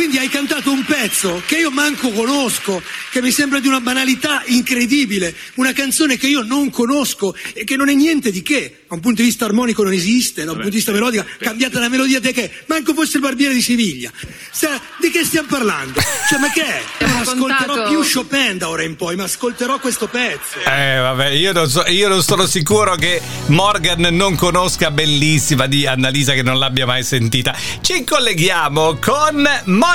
Quindi hai cantato un pezzo che io manco conosco, che mi sembra di una banalità incredibile, una canzone che io non conosco e che non è niente di che, da un punto di vista armonico non esiste, da un punto di vista melodico, cambiata la melodia te che, manco fosse il barbiere di Siviglia. Sa, di che stiamo parlando? Cioè, ma che è? Non ascolterò più Chopin da ora in poi, ma ascolterò questo pezzo. Eh, vabbè, io non, so, io non sono sicuro che Morgan non conosca Bellissima di Annalisa che non l'abbia mai sentita. Ci colleghiamo con Morgan.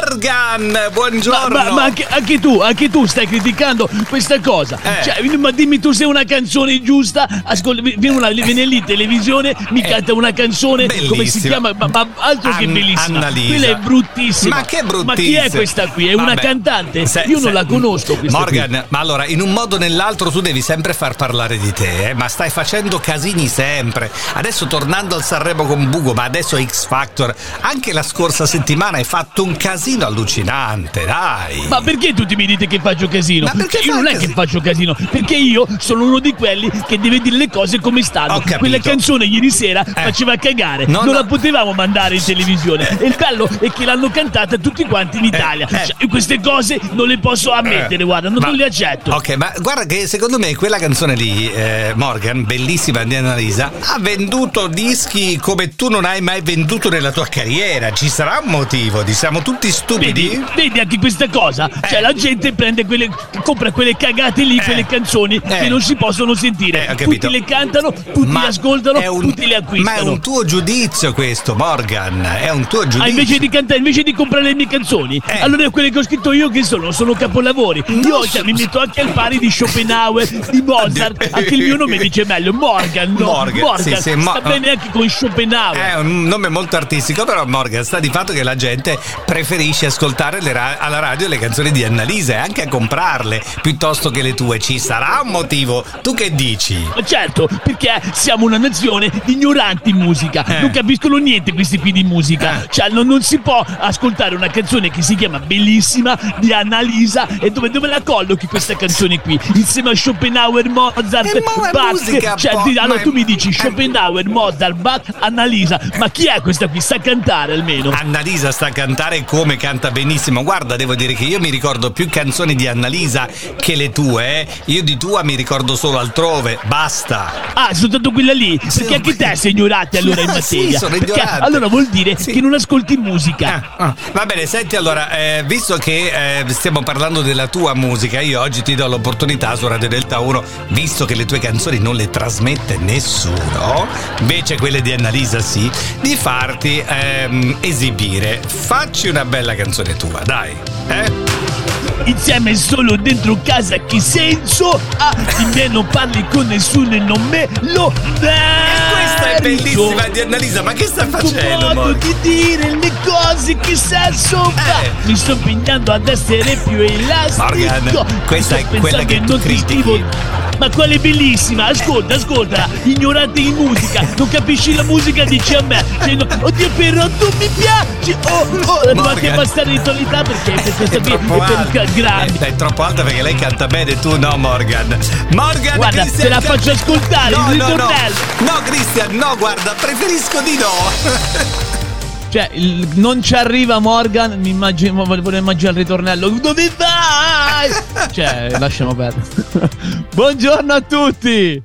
Buongiorno. Ma, ma, ma anche, anche, tu, anche tu stai criticando questa cosa. Eh. Cioè, ma dimmi tu se è una canzone giusta. Ascolta, viene, una, viene lì in televisione, mi eh, canta una canzone. Bellissima. Come si chiama? Ma, ma altro An- che bellissima. Annalisa. Quella è bruttissima. Ma che bruttissima. Ma chi è questa qui? È Vabbè. una cantante? Se, Io non la conosco. Morgan, qui. ma allora, in un modo o nell'altro tu devi sempre far parlare di te, eh? ma stai facendo casini sempre. Adesso tornando al Sanremo con Bugo, ma adesso X Factor, anche la scorsa settimana hai fatto un casino allucinante, dai. Ma perché tutti mi dite che faccio casino? Ma perché io non casino? è che faccio casino, perché io sono uno di quelli che deve dire le cose come stanno. Quella canzone ieri sera eh. faceva cagare, no, non no. la potevamo mandare in televisione. E il bello è che l'hanno cantata tutti quanti in eh, Italia. Eh. Cioè, queste cose non le posso ammettere, eh. guarda, non, ma, non, le accetto. Ok, ma guarda che secondo me quella canzone lì, eh, Morgan, bellissima di Annalisa, ha venduto dischi come tu non hai mai venduto nella tua carriera. Ci sarà un motivo, di siamo tutti stupidi. Vedi, vedi anche questa cosa? Eh. Cioè la gente prende quelle, compra quelle cagate lì, eh. quelle canzoni eh. che non si possono sentire. Eh, tutti le cantano, tutti ma le ascoltano, un, tutti le acquistano. Ma è un tuo giudizio questo, Morgan. È un tuo giudizio. Ah, invece di cantare, invece di comprare le mie canzoni, eh. allora quelle che ho scritto io che sono? Sono capolavori. Io cioè, mi metto anche al pari di Schopenhauer, di Mozart. Anche il mio nome dice meglio, Morgan. No? Morgan, Morgan. Sì, sì, sta bene anche con Schopenhauer. È un nome molto artistico, però Morgan sta di fatto che la gente preferisce ascoltare ra- alla radio le canzoni di Annalisa e anche a comprarle piuttosto che le tue. Ci sarà un motivo? Tu che dici? Certo, perché siamo una nazione di ignoranti in musica. Eh. Non capiscono niente questi qui di musica. Eh. Cioè, non, non, si può ascoltare una canzone che si chiama Bellissima di Annalisa e dove, dove la collochi questa canzone qui? Insieme a Schopenhauer, Mozart, eh, Bach. Musica, cioè, po- allora tu mi dici Schopenhauer, Mozart, Bach, Annalisa. Ma chi è questa qui? Sa cantare almeno? Annalisa sta a cantare come canta benissimo. Guarda, devo dire che io mi ricordo più canzoni di Annalisa che le tue. Eh. Io di tua mi ricordo solo altrove. Basta. Ah, soltanto quella lì? Perché anche te sei ignorante allora in materia. Sì, sono ignorante. allora vuol dire sì. che non ascolti musica. Ah, ah. Va bene, senti allora, eh, visto che eh, stiamo parlando della tua musica, io oggi ti do l'opportunità su Radio Delta 1, visto che le tue canzoni non le trasmette nessuno, invece quelle di Annalisa sì, di farti ehm, esibire. Facci una bella canzone tua, dai. Eh? Insieme solo dentro casa che senso ha? Di me non parli con nessuno e non me lo dai questa è bellissima di Annalisa, ma che sta facendo? modo di dire le cose che senso fa. Eh. Mi sto impegnando ad essere più elastico. Morgan, questa è quella che, che non critichi. Ti scrivo ma quella è bellissima, ascolta, ascolta, ignorante in musica, non capisci la musica, dici a me, cioè, no, oddio però tu mi piaci, oh, oh, devo anche abbassare l'intonità perché questa qui è per grandi. È, è troppo alta perché lei canta bene e tu no Morgan. Morgan, guarda, Christian, te la faccio ascoltare, no, il no, ritornello. No, no Christian, no, guarda, preferisco di no. Cioè, il, non ci arriva Morgan, mi immagino, volevo immaginare il ritornello. Dove vai? cioè, lasciamo perdere. Buongiorno a tutti!